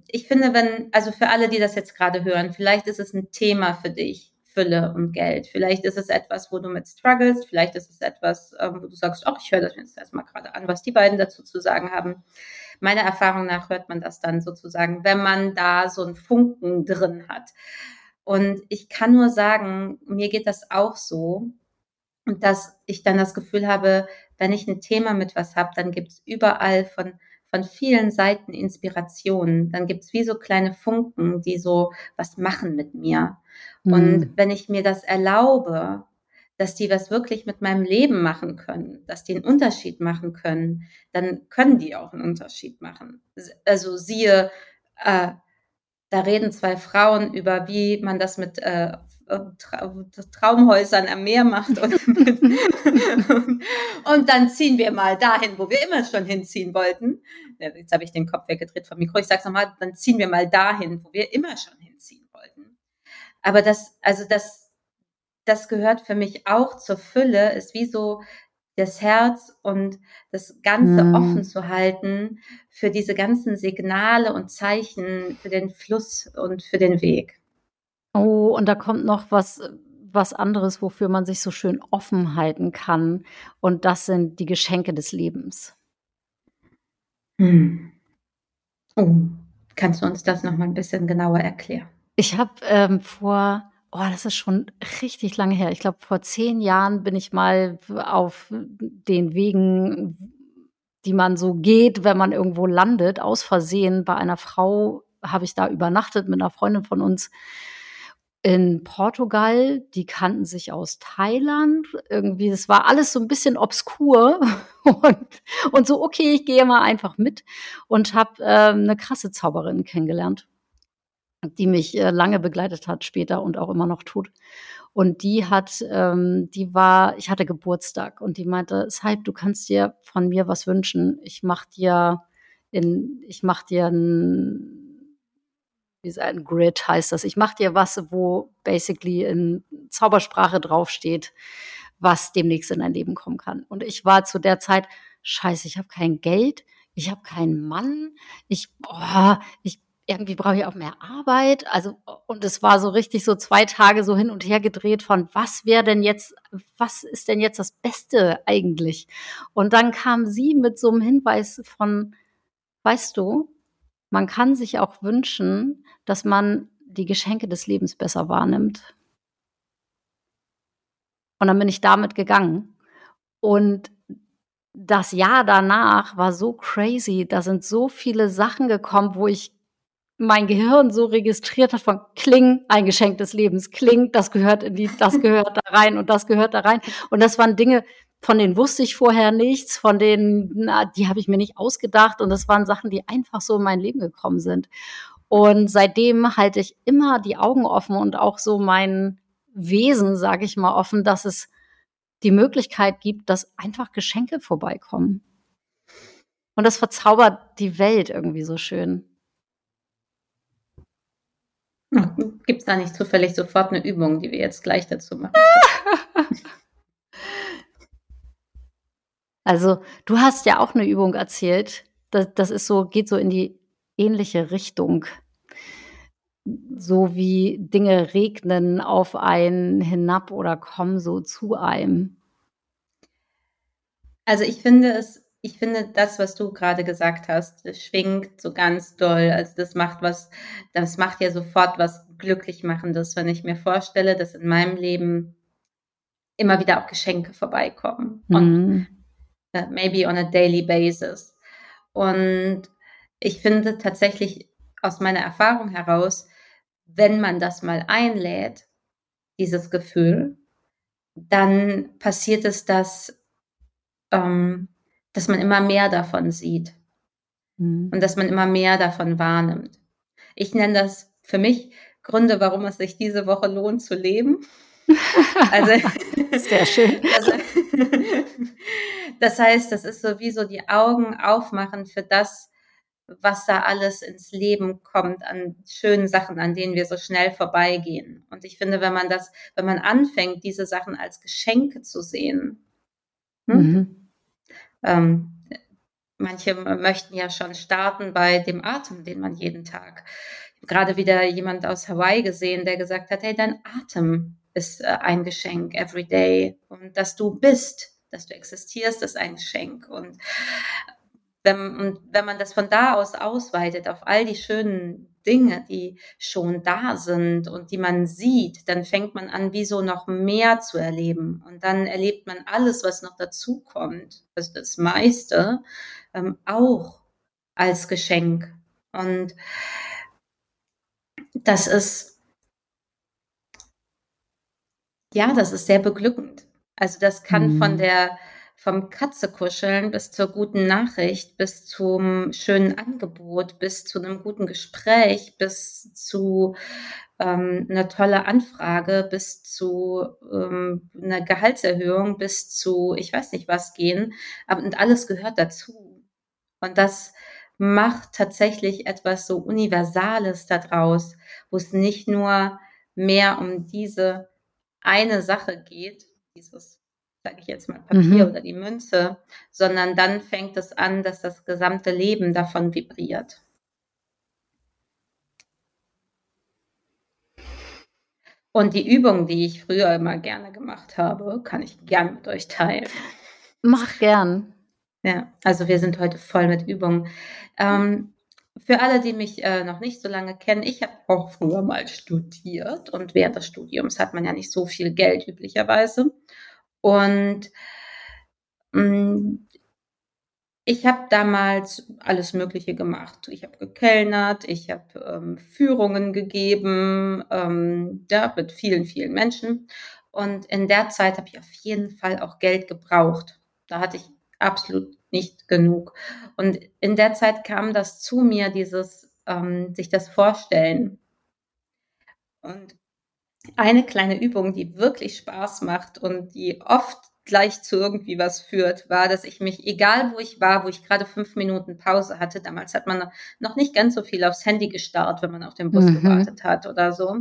ich finde, wenn, also für alle, die das jetzt gerade hören, vielleicht ist es ein Thema für dich, Fülle und Geld. Vielleicht ist es etwas, wo du mit struggles, vielleicht ist es etwas, ähm, wo du sagst, ach, ich höre das jetzt erstmal gerade an, was die beiden dazu zu sagen haben. Meiner Erfahrung nach hört man das dann sozusagen, wenn man da so einen Funken drin hat. Und ich kann nur sagen, mir geht das auch so, dass ich dann das Gefühl habe, wenn ich ein Thema mit was habe, dann gibt es überall von, von vielen Seiten Inspirationen. Dann gibt es wie so kleine Funken, die so was machen mit mir. Mhm. Und wenn ich mir das erlaube, dass die was wirklich mit meinem Leben machen können, dass die einen Unterschied machen können, dann können die auch einen Unterschied machen. Also siehe, äh, da reden zwei Frauen über, wie man das mit äh, Tra Traumhäusern am Meer macht. Und, und, dann ziehen wir mal dahin, wo wir immer schon hinziehen wollten. Jetzt habe ich den Kopf weggedreht vom Mikro. Ich sage es nochmal, dann ziehen wir mal dahin, wo wir immer schon hinziehen wollten. Aber das, also das, das gehört für mich auch zur Fülle, ist wie so das Herz und das Ganze mhm. offen zu halten für diese ganzen Signale und Zeichen, für den Fluss und für den Weg. Oh, und da kommt noch was was anderes, wofür man sich so schön offen halten kann. Und das sind die Geschenke des Lebens. Hm. Oh, kannst du uns das noch mal ein bisschen genauer erklären? Ich habe ähm, vor, oh, das ist schon richtig lange her. Ich glaube, vor zehn Jahren bin ich mal auf den Wegen, die man so geht, wenn man irgendwo landet, aus Versehen bei einer Frau habe ich da übernachtet mit einer Freundin von uns in Portugal, die kannten sich aus Thailand. Irgendwie, das war alles so ein bisschen obskur und, und so, okay, ich gehe mal einfach mit und habe äh, eine krasse Zauberin kennengelernt, die mich äh, lange begleitet hat, später und auch immer noch tut. Und die hat, ähm, die war, ich hatte Geburtstag und die meinte, Saib, du kannst dir von mir was wünschen. Ich mach dir in, ich mach dir ein wie ein Grid heißt das. Ich mache dir was, wo basically in Zaubersprache draufsteht, was demnächst in dein Leben kommen kann. Und ich war zu der Zeit, scheiße, ich habe kein Geld, ich habe keinen Mann, ich, oh, ich, irgendwie brauche ich auch mehr Arbeit. Also, und es war so richtig so zwei Tage so hin und her gedreht von, was wäre denn jetzt, was ist denn jetzt das Beste eigentlich? Und dann kam sie mit so einem Hinweis von, weißt du, man kann sich auch wünschen, dass man die Geschenke des Lebens besser wahrnimmt. Und dann bin ich damit gegangen. Und das Jahr danach war so crazy. Da sind so viele Sachen gekommen, wo ich mein Gehirn so registriert hat von Kling, ein Geschenk des Lebens, Kling, das gehört in die, das gehört da rein und das gehört da rein. Und das waren Dinge, von denen wusste ich vorher nichts, von denen, na, die habe ich mir nicht ausgedacht. Und das waren Sachen, die einfach so in mein Leben gekommen sind. Und seitdem halte ich immer die Augen offen und auch so mein Wesen, sage ich mal, offen, dass es die Möglichkeit gibt, dass einfach Geschenke vorbeikommen. Und das verzaubert die Welt irgendwie so schön. Gibt es da nicht zufällig sofort eine Übung, die wir jetzt gleich dazu machen? Also, du hast ja auch eine Übung erzählt. Das, das ist so, geht so in die ähnliche Richtung. So wie Dinge regnen auf einen hinab oder kommen so zu einem. Also ich finde es ich finde das, was du gerade gesagt hast, das schwingt so ganz doll. Also das macht was, das macht ja sofort was glücklich machendes, wenn ich mir vorstelle, dass in meinem Leben immer wieder auch Geschenke vorbeikommen. Mhm. Und uh, maybe on a daily basis. Und ich finde tatsächlich aus meiner Erfahrung heraus, wenn man das mal einlädt, dieses Gefühl, dann passiert es, dass ähm, dass man immer mehr davon sieht mhm. und dass man immer mehr davon wahrnimmt. Ich nenne das für mich Gründe, warum es sich diese Woche lohnt zu leben. Also, Sehr schön. Also, das heißt, das ist sowieso die Augen aufmachen für das, was da alles ins Leben kommt an schönen Sachen, an denen wir so schnell vorbeigehen. Und ich finde, wenn man das, wenn man anfängt, diese Sachen als Geschenke zu sehen, hm, mhm. Ähm, manche möchten ja schon starten bei dem Atem, den man jeden Tag. Ich habe gerade wieder jemand aus Hawaii gesehen, der gesagt hat, hey, dein Atem ist äh, ein Geschenk every day und dass du bist, dass du existierst, ist ein Geschenk und wenn, und wenn man das von da aus ausweitet auf all die schönen Dinge, die schon da sind und die man sieht, dann fängt man an, wie so noch mehr zu erleben. Und dann erlebt man alles, was noch dazu kommt, also das meiste, ähm, auch als Geschenk. Und das ist, ja, das ist sehr beglückend. Also das kann mhm. von der vom Katzekuscheln bis zur guten Nachricht, bis zum schönen Angebot, bis zu einem guten Gespräch, bis zu ähm, einer tolle Anfrage, bis zu ähm, einer Gehaltserhöhung, bis zu ich weiß nicht was gehen. Aber und alles gehört dazu. Und das macht tatsächlich etwas so Universales daraus, wo es nicht nur mehr um diese eine Sache geht, dieses sage ich jetzt mal, Papier mhm. oder die Münze, sondern dann fängt es an, dass das gesamte Leben davon vibriert. Und die Übung, die ich früher immer gerne gemacht habe, kann ich gern mit euch teilen. Mach gern. Ja, also wir sind heute voll mit Übungen. Ähm, für alle, die mich äh, noch nicht so lange kennen, ich habe auch früher mal studiert und während des Studiums hat man ja nicht so viel Geld üblicherweise. Und mh, mm, ich habe damals alles Mögliche gemacht. Ich habe gekellnert, ich habe ähm, Führungen gegeben, ähm, ja, mit vielen, vielen Menschen. Und in der Zeit habe ich auf jeden Fall auch Geld gebraucht. Da hatte ich absolut nicht genug. Und in der Zeit kam das zu mir, dieses ähm, sich das vorstellen. Und eine kleine Übung, die wirklich Spaß macht und die oft gleich zu irgendwie was führt, war, dass ich mich, egal wo ich war, wo ich gerade fünf Minuten Pause hatte, damals hat man noch nicht ganz so viel aufs Handy gestarrt, wenn man auf den Bus mhm. gewartet hat oder so.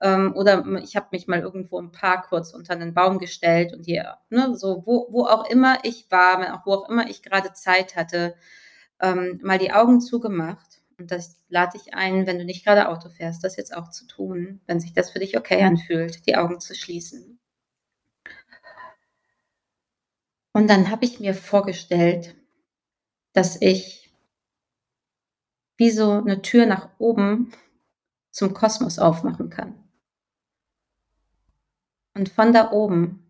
Ähm, oder ich habe mich mal irgendwo im Park kurz unter einen Baum gestellt und hier, ne, so, wo, wo auch immer ich war, wo auch immer ich gerade Zeit hatte, ähm, mal die Augen zugemacht Und das lade ich ein, wenn du nicht gerade Auto fährst, das jetzt auch zu tun, wenn sich das für dich okay anfühlt, die Augen zu schließen. Und dann habe ich mir vorgestellt, dass ich wie so eine Tür nach oben zum Kosmos aufmachen kann. Und von da oben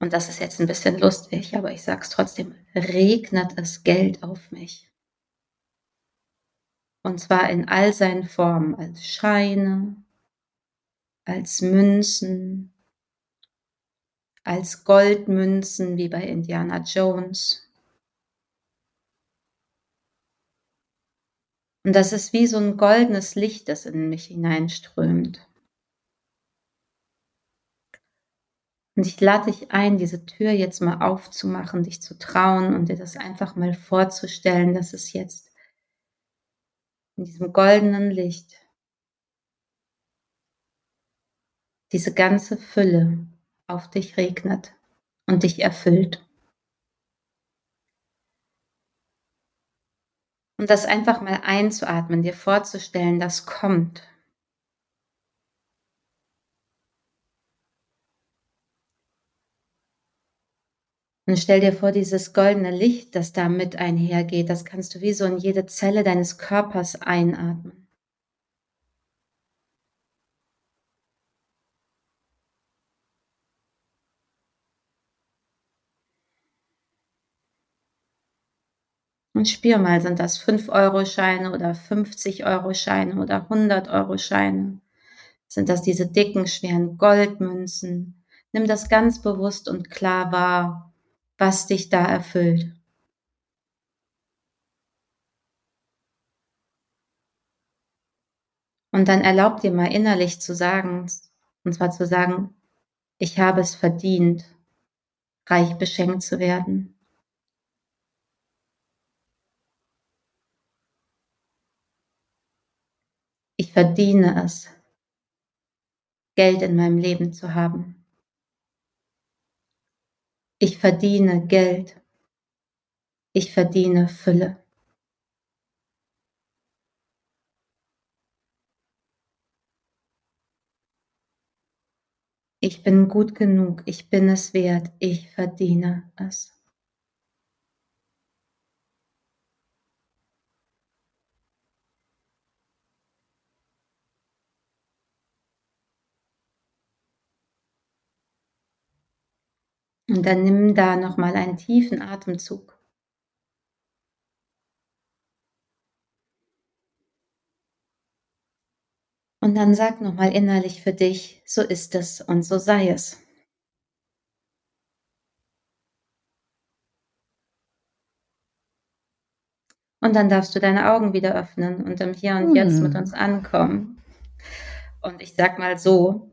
und das ist jetzt ein bisschen lustig, aber ich sage es trotzdem, regnet es Geld auf mich. Und zwar in all seinen Formen, als Scheine, als Münzen, als Goldmünzen wie bei Indiana Jones. Und das ist wie so ein goldenes Licht, das in mich hineinströmt. Und ich lade dich ein, diese Tür jetzt mal aufzumachen, dich zu trauen und dir das einfach mal vorzustellen, dass es jetzt in diesem goldenen Licht diese ganze Fülle auf dich regnet und dich erfüllt. Und das einfach mal einzuatmen, dir vorzustellen, das kommt. Und stell dir vor, dieses goldene Licht, das da mit einhergeht, das kannst du wie so in jede Zelle deines Körpers einatmen. Und spür mal, sind das 5-Euro-Scheine oder 50-Euro-Scheine oder 100-Euro-Scheine? Sind das diese dicken, schweren Goldmünzen? Nimm das ganz bewusst und klar wahr, was dich da erfüllt. Und dann erlaub dir mal innerlich zu sagen, und zwar zu sagen, ich habe es verdient, reich beschenkt zu werden. Ich verdiene es, Geld in meinem Leben zu haben. Ich verdiene Geld. Ich verdiene Fülle. Ich bin gut genug, ich bin es wert, ich verdiene es. Und dann nimm da nochmal einen tiefen Atemzug. Und dann sag nochmal innerlich für dich, so ist es und so sei es. Und dann darfst du deine Augen wieder öffnen und im Hier und Jetzt mit hm. uns ankommen. Und ich sag mal so,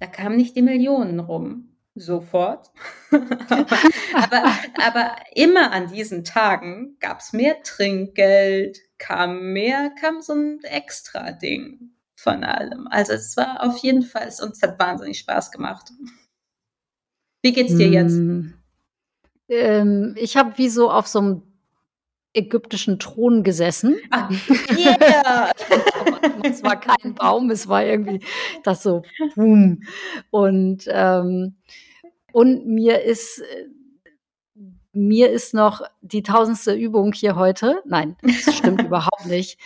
da kamen nicht die Millionen rum sofort. aber, aber, immer an diesen Tagen gab es mehr Trinkgeld, kam mehr, kam so ein extra Ding von allem. Also es war auf jeden Fall, es uns hat wahnsinnig Spaß gemacht. Wie geht's dir jetzt? Mm, ähm, ich habe wie so auf so einem ägyptischen Thron gesessen. Ah, yeah. es war kein Baum, es war irgendwie das so boom. Und ähm, und mir ist äh, mir ist noch die tausendste Übung hier heute, nein, das stimmt überhaupt nicht,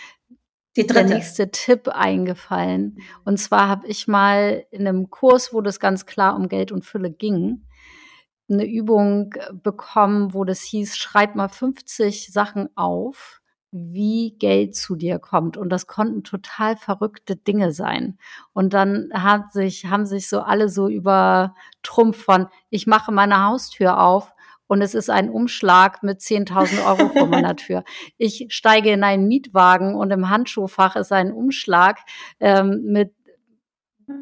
die dritte. der nächste Tipp eingefallen. Und zwar habe ich mal in einem Kurs, wo das ganz klar um Geld und Fülle ging, eine Übung bekommen, wo das hieß, schreib mal 50 Sachen auf, wie Geld zu dir kommt. Und das konnten total verrückte Dinge sein. Und dann hat sich, haben sich so alle so über Trumpf von, ich mache meine Haustür auf und es ist ein Umschlag mit 10.000 Euro vor meiner Tür. Ich steige in einen Mietwagen und im Handschuhfach ist ein Umschlag ähm, mit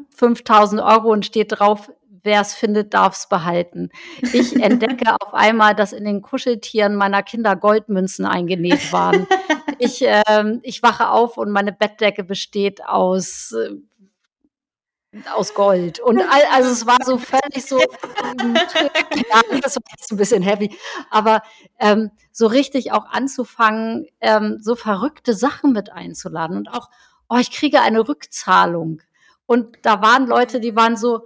5000 Euro und steht drauf, wer es findet, darf es behalten. Ich entdecke auf einmal, dass in den Kuscheltieren meiner Kinder Goldmünzen eingenäht waren. Ich, ähm, ich wache auf und meine Bettdecke besteht aus äh, aus Gold. Und all, also es war so völlig so, ja, das war jetzt ein bisschen heavy, aber ähm, so richtig auch anzufangen, ähm, so verrückte Sachen mit einzuladen und auch, oh, ich kriege eine Rückzahlung. Und da waren Leute, die waren so,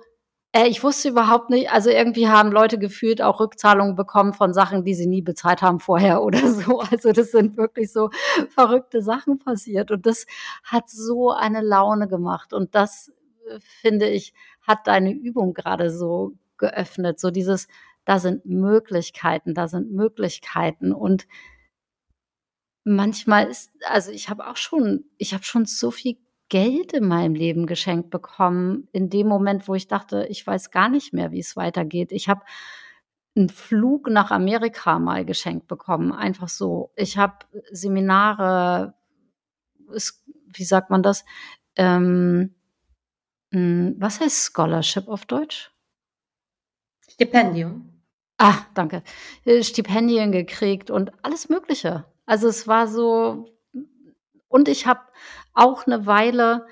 äh, ich wusste überhaupt nicht, also irgendwie haben Leute gefühlt auch Rückzahlungen bekommen von Sachen, die sie nie bezahlt haben vorher oder so. Also das sind wirklich so verrückte Sachen passiert. Und das hat so eine Laune gemacht. Und das finde ich, hat deine Übung gerade so geöffnet. So dieses, da sind Möglichkeiten, da sind Möglichkeiten. Und manchmal ist, also ich habe auch schon, ich habe schon so viel Geld in meinem Leben geschenkt bekommen, in dem Moment, wo ich dachte, ich weiß gar nicht mehr, wie es weitergeht. Ich habe einen Flug nach Amerika mal geschenkt bekommen, einfach so. Ich habe Seminare, wie sagt man das? Ähm, hm, was heißt Scholarship auf Deutsch? Stipendium. Ah, danke. Äh, Stipendien gekriegt und alles Mögliche. Also es war so, und ich habe auch eine Weile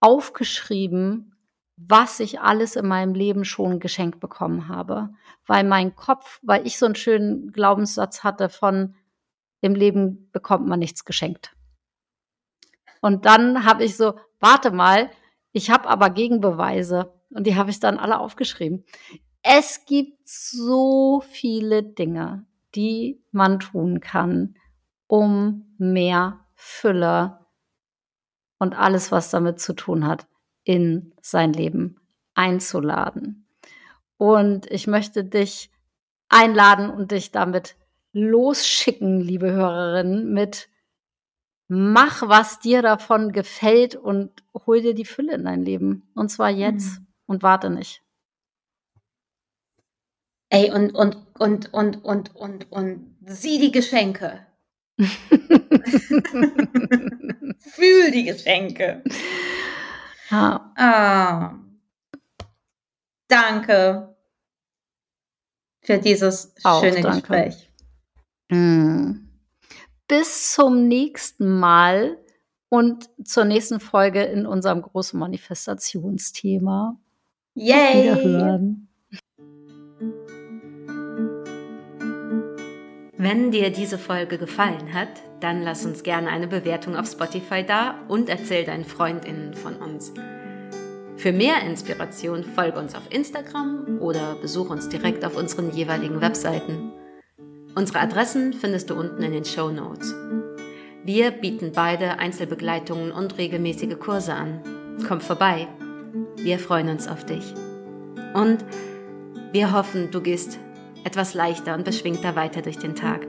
aufgeschrieben, was ich alles in meinem Leben schon geschenkt bekommen habe. Weil mein Kopf, weil ich so einen schönen Glaubenssatz hatte von, im Leben bekommt man nichts geschenkt. Und dann habe ich so, warte mal, ich habe aber Gegenbeweise und die habe ich dann alle aufgeschrieben. Es gibt so viele Dinge, die man tun kann, um mehr Fülle und alles, was damit zu tun hat, in sein Leben einzuladen. Und ich möchte dich einladen und dich damit losschicken, liebe Hörerinnen, mit mach, was dir davon gefällt und hol dir die Fülle in dein Leben. Und zwar jetzt mhm. und warte nicht. Ey, und, und, und, und, und, und, und sieh die Geschenke. Fühl die Geschenke. Ja. Ah. Danke für dieses Auch, schöne danke. Gespräch. Mm bis zum nächsten Mal und zur nächsten Folge in unserem großen Manifestationsthema. Yay! Wiederhören. Wenn dir diese Folge gefallen hat, dann lass uns gerne eine Bewertung auf Spotify da und erzähl deinen FreundInnen von uns. Für mehr Inspiration folge uns auf Instagram oder besuch uns direkt auf unseren jeweiligen Webseiten. Unsere Adressen findest du unten in den Show Notes. Wir bieten beide Einzelbegleitungen und regelmäßige Kurse an. Komm vorbei. Wir freuen uns auf dich. Und wir hoffen, du gehst etwas leichter und beschwingter weiter durch den Tag.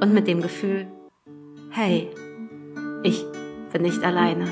Und mit dem Gefühl, hey, ich bin nicht alleine.